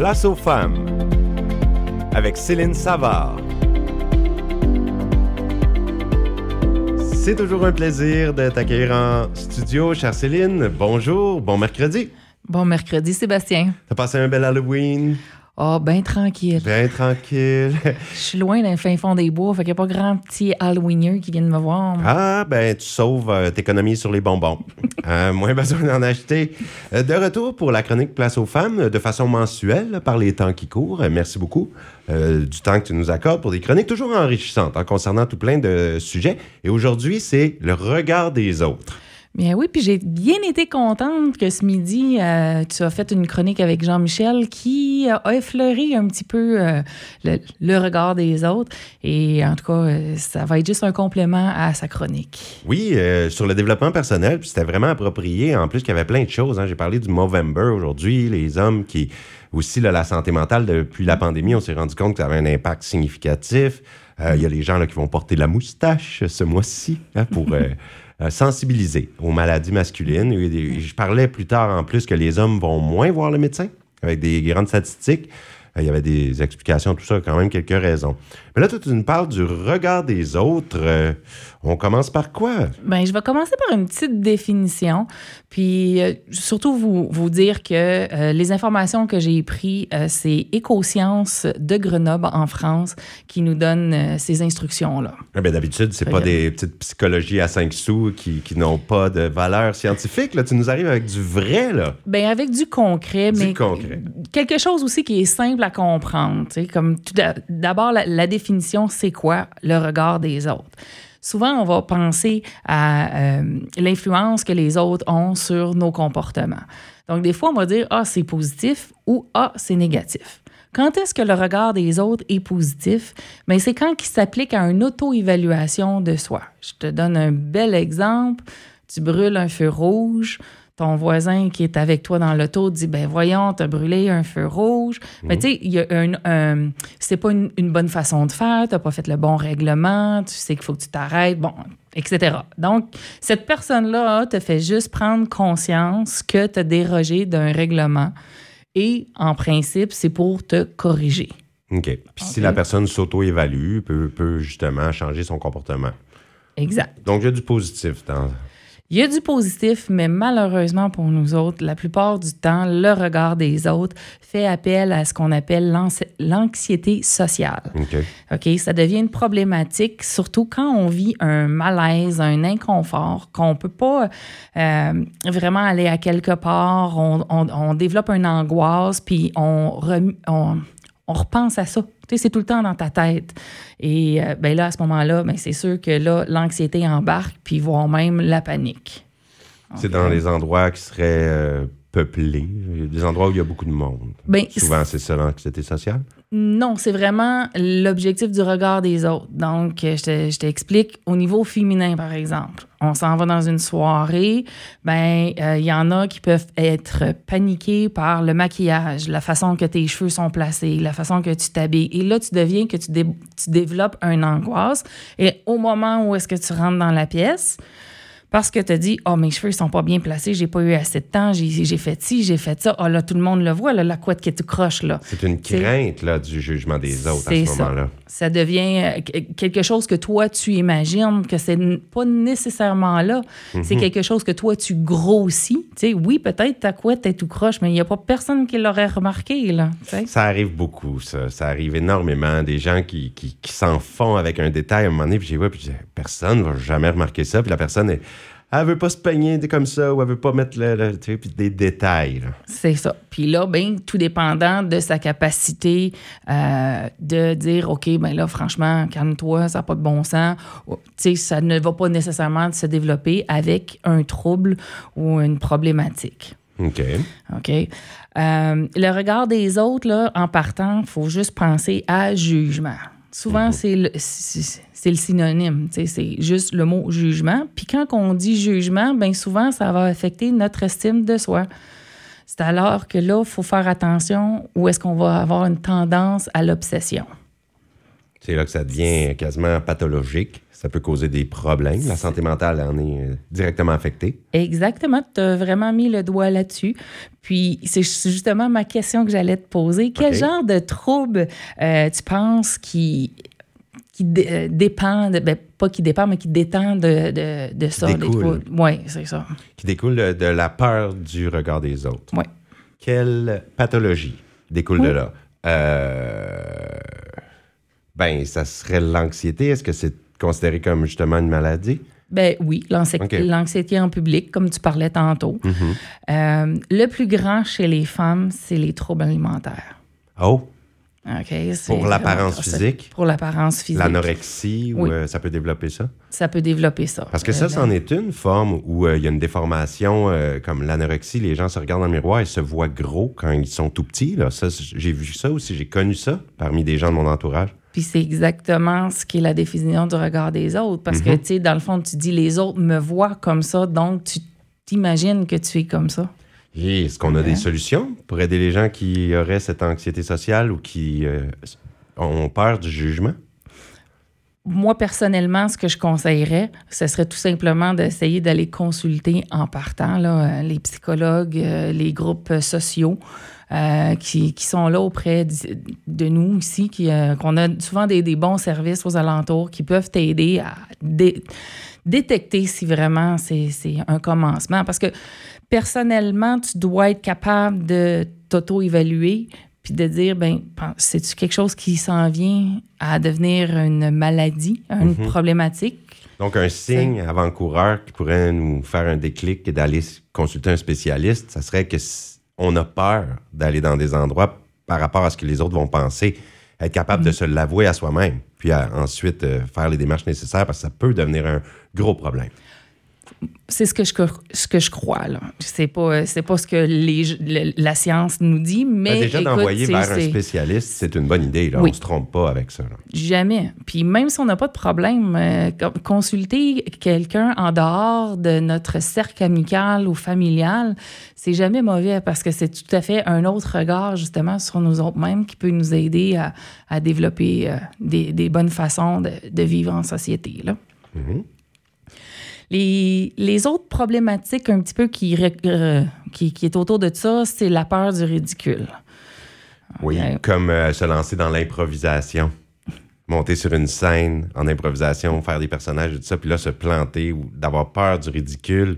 Place aux femmes avec Céline Savard. C'est toujours un plaisir de t'accueillir en studio, chère Céline. Bonjour, bon mercredi. Bon mercredi, Sébastien. T'as passé un bel Halloween? Oh, ben tranquille. Bien tranquille. Je suis loin d'un fin fond des bois, fait qu'il n'y a pas grand petit Halloweeneux qui viennent me voir. Ah, ben, tu sauves, euh, t'économises sur les bonbons. Euh, moins besoin d'en acheter. Euh, de retour pour la chronique Place aux femmes, de façon mensuelle, par les temps qui courent. Euh, merci beaucoup euh, du temps que tu nous accordes pour des chroniques toujours enrichissantes hein, concernant tout plein de sujets. Et aujourd'hui, c'est le regard des autres. Bien oui, puis j'ai bien été contente que ce midi, euh, tu as fait une chronique avec Jean-Michel qui a effleuré un petit peu euh, le, le regard des autres. Et en tout cas, euh, ça va être juste un complément à sa chronique. Oui, euh, sur le développement personnel, puis c'était vraiment approprié. En plus, qu'il y avait plein de choses. hein. J'ai parlé du Movember aujourd'hui, les hommes qui. Aussi, là, la santé mentale, depuis la pandémie, on s'est rendu compte que ça avait un impact significatif. Euh, Il y a les gens là, qui vont porter la moustache ce mois-ci hein, pour euh, euh, sensibiliser aux maladies masculines. Et je parlais plus tard en plus que les hommes vont moins voir le médecin, avec des grandes statistiques. Euh, Il y avait des explications, tout ça, quand même quelques raisons. Mais là, toi, tu nous parles du regard des autres. Euh, on commence par quoi? Ben, je vais commencer par une petite définition, puis euh, surtout vous, vous dire que euh, les informations que j'ai prises, c'est Écosciences de Grenoble en France qui nous donne ces instructions-là. Ah ben, D'habitude, c'est pas des petites psychologies à 5 sous qui, qui n'ont pas de valeur scientifique. Là. Tu nous arrives avec du vrai, là. Ben avec du concret, Du mais concret. Quelque chose aussi qui est simple à comprendre. Comme d'abord, la, définition, c'est quoi le regard des autres? Souvent, on va penser à euh, l'influence que les autres ont sur nos comportements. Donc, des fois, on va dire Ah, c'est positif ou Ah, c'est négatif. Quand est-ce que le regard des autres est positif? Bien, c'est quand il s'applique à une auto-évaluation de soi. Je te donne un bel exemple. Tu brûles un feu rouge. Ton voisin qui est avec toi dans l'auto dit ben voyons, t'as brûlé un feu rouge. Mais tu sais, il y a un, un- c'est pas une, une bonne façon de faire, t'as pas fait le bon règlement, tu sais qu'il faut que tu t'arrêtes, bon, etc. Donc, cette personne-là te fait juste prendre conscience que tu as dérogé d'un règlement et en principe, c'est pour te corriger. OK. Puis si la personne s'auto-évalue, peut, peut justement changer son comportement. Exact. Donc, il y a du positif dans. Il y a du positif, mais malheureusement pour nous autres, la plupart du temps, le regard des autres fait appel à ce qu'on appelle l'anx- l'anxiété sociale. OK. OK? Ça devient une problématique, surtout quand on vit un malaise, un inconfort, qu'on ne peut pas euh, vraiment aller à quelque part, on, on- on développe une angoisse, puis on, rem- on, on repense à ça. C'est tout le temps dans ta tête. Et euh, ben là, à ce moment-là, ben, c'est sûr que là, l'anxiété embarque, puis voire même la panique. C'est dans les endroits qui seraient euh, peuplés, des endroits où il y a beaucoup de monde. Ben, Souvent, c'est ça l'anxiété sociale? Non, c'est vraiment l'objectif du regard des autres. Donc, euh, je te- je t'explique au niveau féminin, par exemple. On s'en va dans une soirée, ben euh, il y en a qui peuvent être paniqués par le maquillage, la façon que tes cheveux sont placés, la façon que tu t'habilles. Et là, tu deviens que tu, dé- tu développes une angoisse. Et au moment où est-ce que tu rentres dans la pièce, parce que tu dis, oh, mes cheveux, ils sont pas bien placés, j'ai pas eu assez de temps, j'ai fait ci, j'ai fait ça. Oh, là, tout le monde le voit, là, la couette qui est tout croche, là. C'est une crainte là, du jugement des autres à ce moment-là. Ça devient euh, que- quelque chose que toi, tu imagines que c'est pas nécessairement là. C'est Mhm. quelque chose que toi, tu grossis. Tu sais, oui, peut-être ta couette est tout croche, mais il n'y a pas personne qui l'aurait remarqué, là. Ça arrive beaucoup, ça. Ça arrive énormément. Des gens qui, qui, qui s'en font avec un détail à un moment donné, puis j'ai ouais, puis personne va jamais remarquer ça. Puis la personne, elle veut pas se peigner comme ça, ou elle veut pas mettre le, le- tu sais, puis des détails. C'est ça. Puis là, ben, tout dépendant de sa capacité euh, de dire, OK, ben là, franchement, calme-toi, ça n'a pas de bon sens. Tu sais, ça ne va pas nécessairement se développer avec un trouble ou une problématique. OK. OK? Euh, le regard des autres, là, en partant, il faut juste penser à jugement. Souvent, c'est le, c'est c'est le synonyme. C'est juste le mot jugement. Puis quand on dit jugement, bien souvent, ça va affecter notre estime de soi. C'est alors que là, il faut faire attention où est-ce qu'on va avoir une tendance à l'obsession. C'est là que ça devient quasiment pathologique. Ça peut causer des problèmes. La santé mentale en est euh, directement affectée. Exactement. Tu as vraiment mis le doigt là-dessus. Puis, c'est justement ma question que j'allais te poser. Quel genre de trouble euh, tu penses qui, qui euh, dépend, de- ben, pas qui dépend, mais qui détend de, de, de ça? Découle. Oui, c'est ça. Qui découle de, de la peur du regard des autres. Oui. Quelle pathologie découle de là? Euh, ben, ça serait l'anxiété. Est-ce que c'est considéré comme justement une maladie? Ben oui, l'anxiété en public, comme tu parlais tantôt. Euh, le plus grand chez les femmes, c'est les troubles alimentaires. Oh, OK? C'est Pour l'apparence physique? Pour l'apparence physique. l'anorexie, Oui. euh, ça peut développer ça? Ça peut développer ça. Parce que ça, Euh, c'en est une forme où euh, il y a une déformation comme l'anorexie. Les gens se regardent dans le miroir et se voient gros quand ils sont tout petits. J'ai vu ça aussi. J'ai connu ça parmi des gens de mon entourage. Puis c'est exactement ce qui est la définition du regard des autres. Parce que, Mhm. tu sais, dans le fond, tu dis les autres me voient comme ça, donc tu t'imagines que tu es comme ça. Et est-ce qu'on a Ouais. des solutions pour aider les gens qui auraient cette anxiété sociale ou qui euh, ont peur du jugement? Moi, personnellement, ce que je conseillerais, ce serait tout simplement d'essayer d'aller consulter en partant là, euh, les psychologues, euh, les groupes sociaux euh, qui, qui sont là auprès de nous ici, qui, euh, qu'on a souvent des, des bons services aux alentours qui peuvent t'aider à dé- détecter si vraiment c'est, un commencement. Parce que personnellement, tu dois être capable de t'auto-évaluer puis de dire, ben, c'est-tu quelque chose qui s'en vient à devenir une maladie, une problématique? Donc, un signe avant-coureur qui pourrait nous faire un déclic et d'aller consulter un spécialiste, ça serait que on a peur d'aller dans des endroits par rapport à ce que les autres vont penser. Être capable de se l'avouer à soi-même, puis à- ensuite euh, faire les démarches nécessaires parce que ça peut devenir un gros problème. C'est ce que je, ce que je crois, là. C'est pas, c'est pas ce que les, le- la science nous dit, mais. Ben, déjà, d'envoyer vers un spécialiste, c'est une bonne idée. Là. Oui. On se trompe pas avec ça. là. Jamais. Puis même si on n'a pas de problème, euh, co- consulter quelqu'un en dehors de notre cercle amical ou familial, c'est jamais mauvais parce que c'est tout à fait un autre regard justement sur nous autres mêmes qui peut nous aider à, à développer euh, des, des bonnes façons de, de vivre en société. Là. Mhm. Les, les autres problématiques un petit peu qui, euh, qui, qui est autour de ça, c'est la peur du ridicule. Oui, comme euh, se lancer dans l'improvisation. Monter sur une scène en improvisation, faire des personnages et tout ça, puis là, se planter ou d'avoir peur du ridicule.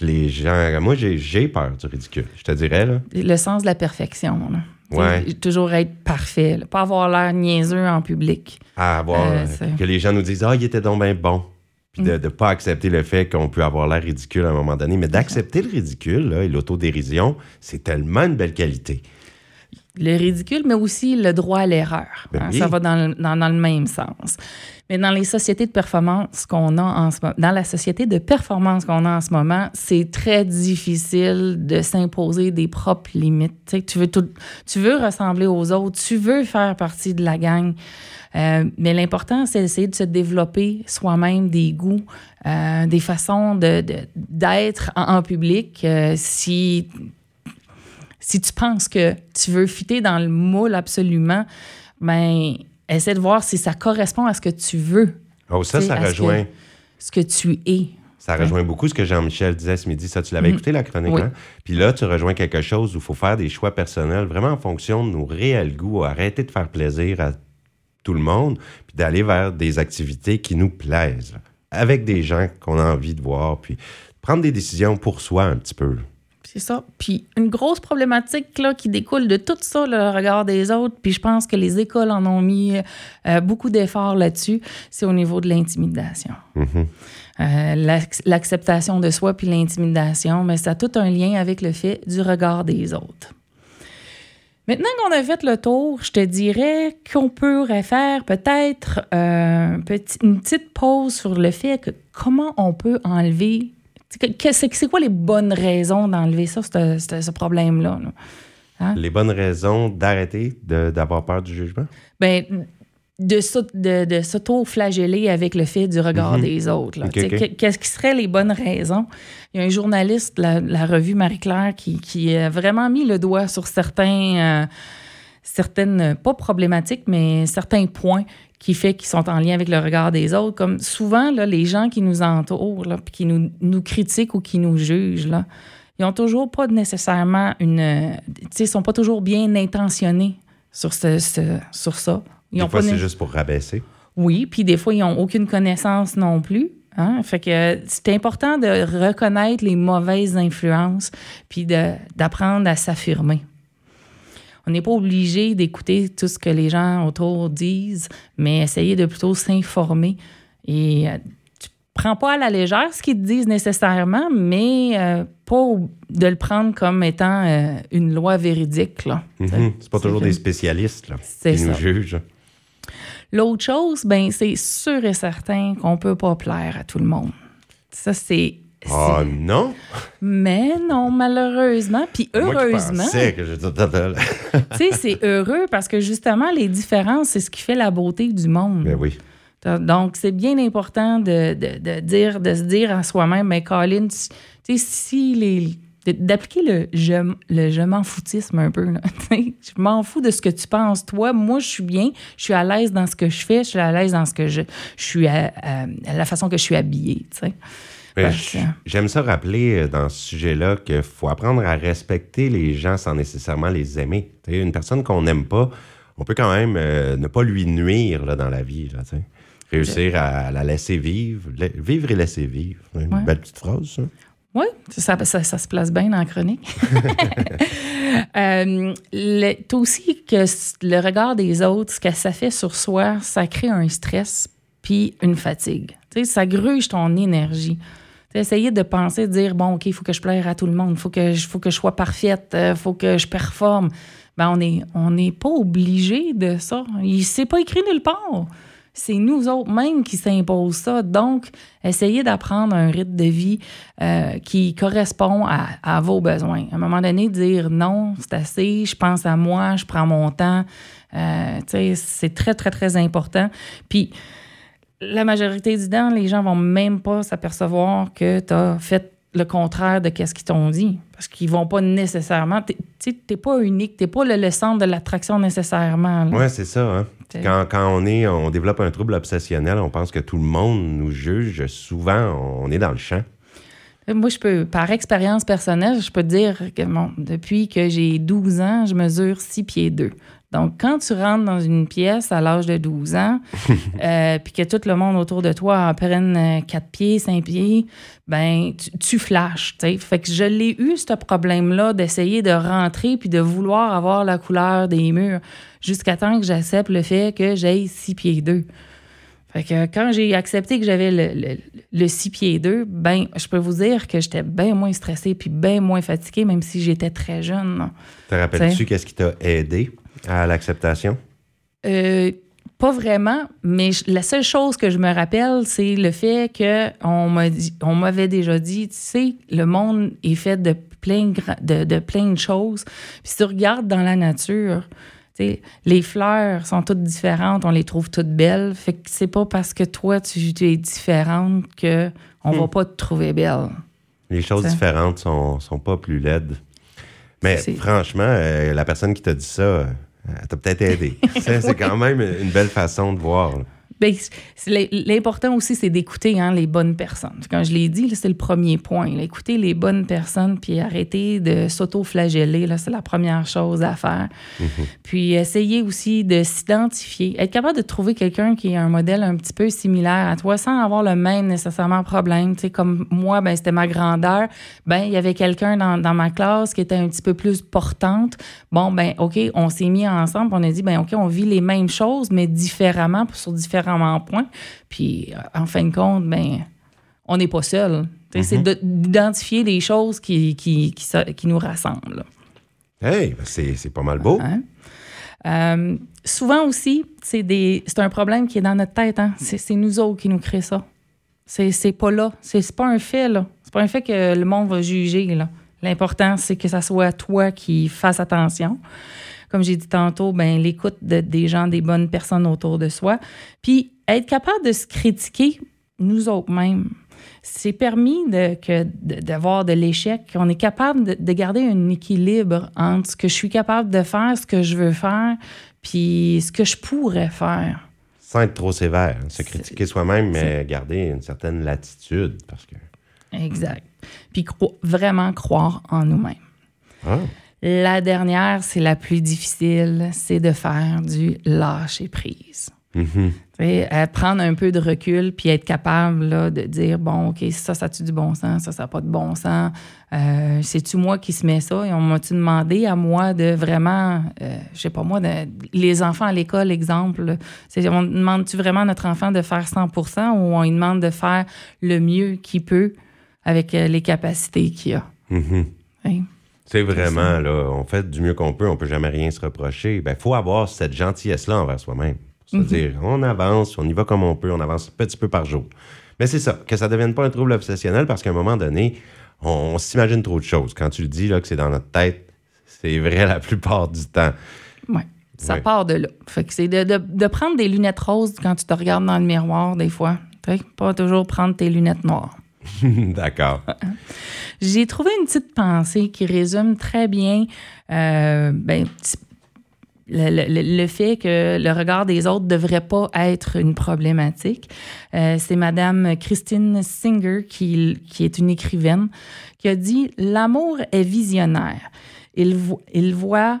Les gens. Moi, j'ai peur du ridicule, je te dirais, là. Le sens de la perfection. là. Ouais. Toujours être parfait. là. Pas avoir l'air niaiseux en public. À avoir. Euh, que les gens nous disent Ah, il était donc bien bon. Puis Mm. de ne pas accepter le fait qu'on peut avoir l'air ridicule à un moment donné. Mais d'accepter le ridicule là, et l'autodérision, c'est tellement une belle qualité. Le ridicule, mais aussi le droit à l'erreur. Ben hein, oui. Ça va dans le, dans- dans le même sens. Mais dans les sociétés de performance qu'on a en ce moment, dans la société de performance qu'on a en ce moment, c'est très difficile de s'imposer des propres limites. Tu, veux tout- tu veux ressembler aux autres, tu veux faire partie de la gang. Euh, mais l'important, c'est d'essayer de se développer soi-même des goûts, euh, des façons de- de- d'être en, en public. Euh, si si tu penses que tu veux fitter dans le moule absolument, ben, essaie de voir si ça correspond à ce que tu veux, Oh, ça, ça à ce rejoint. que- ce que tu es. Ça rejoint beaucoup ce que Jean-Michel disait ce midi. Ça, tu l'avais écouté, la chronique, Mm. Oui. hein? Puis là, tu rejoins quelque chose où il faut faire des choix personnels, vraiment en fonction de nos réels goûts, arrêter de faire plaisir à tout le monde, puis d'aller vers des activités qui nous plaisent, avec des gens qu'on a envie de voir, puis prendre des décisions pour soi un petit peu. C'est ça. Puis une grosse problématique là, qui découle de tout ça, le regard des autres, puis je pense que les écoles en ont mis euh, beaucoup d'efforts là-dessus, c'est au niveau de l'intimidation. Mhm. Euh, l'ac- L'acceptation de soi puis l'intimidation, mais ça a tout un lien avec le fait du regard des autres. Maintenant qu'on a fait le tour, je te dirais qu'on pourrait faire peut-être euh, un petit- une petite pause sur le fait que comment on peut enlever. C'est quoi les bonnes raisons d'enlever ça, ce, problème-là? là? Les bonnes raisons d'arrêter de- d'avoir peur du jugement? Ben, de, de, de s'auto-flageller avec le fait du regard Mhm. des autres. Qu'est-ce qui seraient les bonnes raisons? Il y a un journaliste, la, la revue Marie-Claire, qui, qui a vraiment mis le doigt sur certains, euh, certaines, pas problématiques, mais certains points qui fait qu'ils sont en lien avec le regard des autres. Comme souvent, là, les gens qui nous entourent, là, puis qui nous, nous critiquent ou qui nous jugent, là, ils ont toujours pas nécessairement une. Tu sais, ils sont pas toujours bien intentionnés sur, ce, ce- sur ça. Ils Des fois, c'est juste pour rabaisser. Oui, puis des fois, ils n'ont aucune connaissance non plus. Hein? Fait que c'est important de reconnaître les mauvaises influences puis d'apprendre à s'affirmer. On n'est pas obligé d'écouter tout ce que les gens autour disent, mais essayer de plutôt s'informer. Et euh, tu prends pas à la légère ce qu'ils te disent nécessairement, mais euh, pas de le prendre comme étant euh, une loi véridique. là. Mhm. C'est pas toujours des spécialistes là, qui nous ça. jugent. L'autre chose, ben, c'est sûr et certain qu'on peut pas plaire à tout le monde. Ça, c'est. Ah c'est- non? Mais non, malheureusement. Puis heureusement, pensais que je... tu sais, c'est heureux parce que justement, les différences, c'est ce qui fait la beauté du monde. Ben oui. Donc, c'est bien important de, de- de dire, de se dire à soi-même, mais Colin, tu sais, si les. D'appliquer le je, le je m'en foutisme un peu. là. Je m'en fous de ce que tu penses. Toi, moi, je suis bien, je suis à l'aise dans ce que je fais, je suis à l'aise dans ce que je, je suis à, à- à la façon que je suis habillée. tu sais. Que- J'aime ça rappeler euh, dans ce sujet-là qu'il faut apprendre à respecter les gens sans nécessairement les aimer. Tu sais, une personne qu'on n'aime pas, on peut quand même euh, ne pas lui nuire là, dans la vie. Là. Réussir à la laisser vivre. La- vivre et laisser vivre. Une belle petite phrase, ça. Oui, ça, ça, ça se place bien dans la chronique. euh, le- aussi que le regard des autres, ce que ça fait sur soi, ça crée un stress puis une fatigue. Tu sais, ça gruge ton énergie. Essayer de penser, de dire, bon, OK, il faut que je plaire à tout le monde, il faut que, faut que je sois parfaite, il faut que je performe. Ben, on n'est on n'est pas obligé de ça. Il s'est pas écrit nulle part. C'est nous autres mêmes qui s'imposent ça. Donc, essayez d'apprendre un rythme de vie euh, qui correspond à, à vos besoins. À un moment donné, dire non, c'est assez, je pense à moi, je prends mon temps. Euh, c'est très, très, très important. Puis, la majorité du temps, les gens vont même pas s'apercevoir que tu as fait le contraire de qu'est-ce qu'ils t'ont dit. Parce qu'ils vont pas nécessairement... Tu sais, t'es pas unique, t'es pas le, le centre de l'attraction nécessairement. Ouais, c'est ça. Hein? Quand, quand on est, on développe un trouble obsessionnel, on pense que tout le monde nous juge. Souvent, on est dans le champ. Moi, je peux, par expérience personnelle, je peux te dire que bon, depuis que j'ai 12 ans, je mesure 6 pieds 2. Donc, quand tu rentres dans une pièce à l'âge de 12 ans, euh, puis que tout le monde autour de toi en prenne 4 pieds, 5 pieds, ben tu, tu flashes. tu sais. Fait que je l'ai eu, ce problème-là, d'essayer de rentrer puis de vouloir avoir la couleur des murs jusqu'à temps que j'accepte le fait que j'ai 6 pieds 2. Fait que quand j'ai accepté que j'avais le, le, le 6 pieds 2, ben, je peux vous dire que j'étais bien moins stressée puis bien moins fatiguée, même si j'étais très jeune. Te rappelles-tu qu'est-ce qui t'a aidé? À l'acceptation? Euh, pas vraiment, mais je- la seule chose que je me rappelle, c'est le fait que on m'avait déjà dit, tu sais, le monde est fait de plein de, de, plein de choses. Puis si tu regardes dans la nature, tu sais, les fleurs sont toutes différentes, on les trouve toutes belles. Fait que c'est pas parce que toi tu, tu es différente que on va pas te trouver belle. Les choses Ça. différentes sont, sont pas plus laides. Mais franchement, euh, la personne qui t'a dit ça, elle t'a peut-être aidé. c'est quand même une belle façon de voir. là. Ben, L'important aussi, c'est d'écouter hein, les bonnes personnes. Quand je l'ai dit, c'est le premier point. là. Écouter les bonnes personnes, puis arrêter de s'auto-flageller, c'est la première chose à faire. Puis essayer aussi de s'identifier. Être capable de trouver quelqu'un qui est un modèle un petit peu similaire à toi, sans avoir le même nécessairement problème. Tu sais, comme moi, ben, c'était ma grandeur. Ben, il y avait quelqu'un dans, dans ma classe qui était un petit peu plus portante. Bon, ben, OK, on s'est mis ensemble, on a dit, ben, OK, on vit les mêmes choses, mais différemment, sur différents points. Puis, euh, en fin de compte, ben, on n'est pas seul. C'est de- d'identifier les choses qui, qui, qui, nous rassemblent. Hey, ben c'est pas mal beau. Hein? Euh, souvent aussi, c'est un problème qui est dans notre tête. Hein? C'est nous autres qui nous créons ça. C'est pas là. C'est c'est pas un fait, là. C'est pas un fait que le monde va juger, là. L'important, c'est que ça soit toi qui fasses attention. Comme j'ai dit tantôt, ben, l'écoute de- des gens, des bonnes personnes autour de soi. Puis être capable de se critiquer nous autres mêmes. C'est permis de, que, de- d'avoir de l'échec. On est capable de, de garder un équilibre entre ce que je suis capable de faire, ce que je veux faire, puis ce que je pourrais faire. Sans être trop sévère. hein. Se critiquer soi-même, mais garder une certaine latitude. Parce que. Exact. Puis cro- vraiment croire en nous-mêmes. Ah, La dernière, c'est la plus difficile, c'est de faire du lâcher prise. euh, prendre un peu de recul puis être capable là, de dire bon, OK, ça, ça a-tu du bon sens, ça, ça n'a pas de bon sens? Euh, C'est-tu moi qui se met ça? Et on m'a-tu demandé à moi de vraiment, euh, je sais pas moi, de- les enfants à l'école, exemple, on demande-tu vraiment à notre enfant de faire 100% ou on lui demande de faire le mieux qu'il peut? Avec euh, les capacités qu'il a? Mhm. C'est vraiment, là, on fait du mieux qu'on peut, on peut jamais rien se reprocher. Ben, faut avoir cette gentillesse-là envers soi-même. C'est-à-dire, on avance, on y va comme on peut, on avance un petit peu par jour. Mais c'est ça, que ça ne devienne pas un trouble obsessionnel parce qu'à un moment donné, on, on s'imagine trop de choses. Quand tu le dis, là, que c'est dans notre tête, c'est vrai la plupart du temps. Oui. Ça Ouais. part de là. Fait que c'est de, de- de prendre des lunettes roses quand tu te regardes dans le miroir, des fois. Pas toujours prendre tes lunettes noires. D'accord. J'ai trouvé une petite pensée qui résume très bien euh, ben, le, fait que le regard des autres ne devrait pas être une problématique. Euh, C'est Madame Christine Singer, qui, est une écrivaine, qui a dit L'amour est visionnaire. Il voit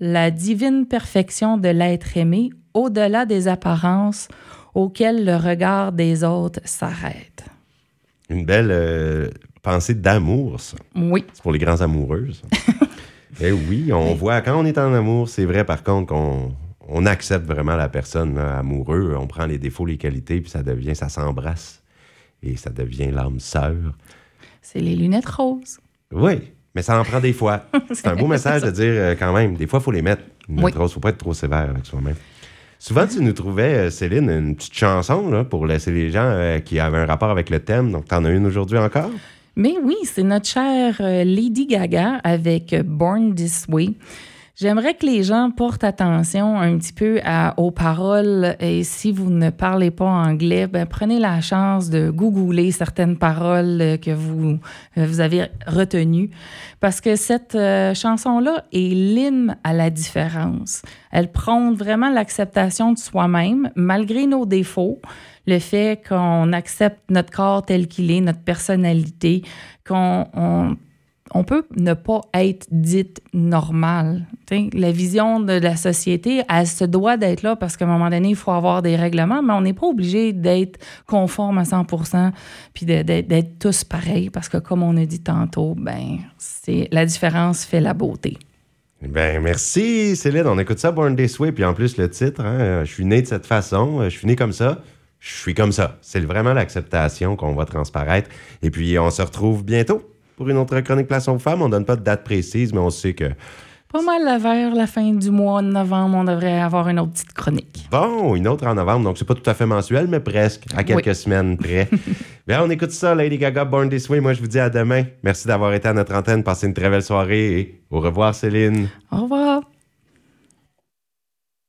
la divine perfection de l'être aimé au-delà des apparences auxquelles le regard des autres s'arrête. Une belle euh, pensée d'amour, ça. Oui. C'est pour les grands amoureux, ça. Eh oui, on voit, quand on est en amour, c'est vrai par contre qu'on on accepte vraiment la personne là, amoureux, on prend les défauts, les qualités, puis ça devient, ça s'embrasse. Et ça devient l'âme sœur. C'est les lunettes roses. Oui, mais ça en prend des fois. C'est un beau message de dire euh, quand même, des fois, il faut les mettre. Il Oui. ne faut pas être trop sévère avec soi-même. Souvent, tu nous trouvais, euh, Céline, une petite chanson là, pour laisser les gens euh, qui avaient un rapport avec le thème. Donc, tu en as une aujourd'hui encore? Mais oui, c'est notre chère euh, Lady Gaga avec Born This Way. J'aimerais que les gens portent attention un petit peu aux paroles et si vous ne parlez pas anglais, ben, prenez la chance de googler certaines paroles que vous, vous avez retenues parce que cette euh, chanson-là est l'hymne à la différence. Elle prône vraiment l'acceptation de soi-même malgré nos défauts, le fait qu'on accepte notre corps tel qu'il est, notre personnalité, qu'on on, peut ne pas être dite normale. La vision de la société, elle se doit d'être là parce qu'à un moment donné, il faut avoir des règlements, mais on n'est pas obligé d'être conforme à 100% puis d'être tous pareils parce que, comme on a dit tantôt, ben, c'est la différence fait la beauté. Ben merci Céline, on écoute ça Born This Way, puis en plus le titre, hein, euh, je suis né de cette façon, euh, je suis né comme ça, je suis comme ça. C'est vraiment l'acceptation qu'on va transparaître. Et puis on se retrouve bientôt pour une autre chronique Place aux femmes. On donne pas de date précise, mais on sait que Pas mal vers la fin du mois de novembre, on devrait avoir une autre petite chronique. bon, une autre en novembre, donc c'est pas tout à fait mensuel, mais presque, à quelques Oui. semaines près. Bien, on écoute ça, Lady Gaga, Born This Way. Moi, je vous dis à demain. Merci d'avoir été à notre antenne. Passez une très belle soirée et au revoir, Céline. Au revoir!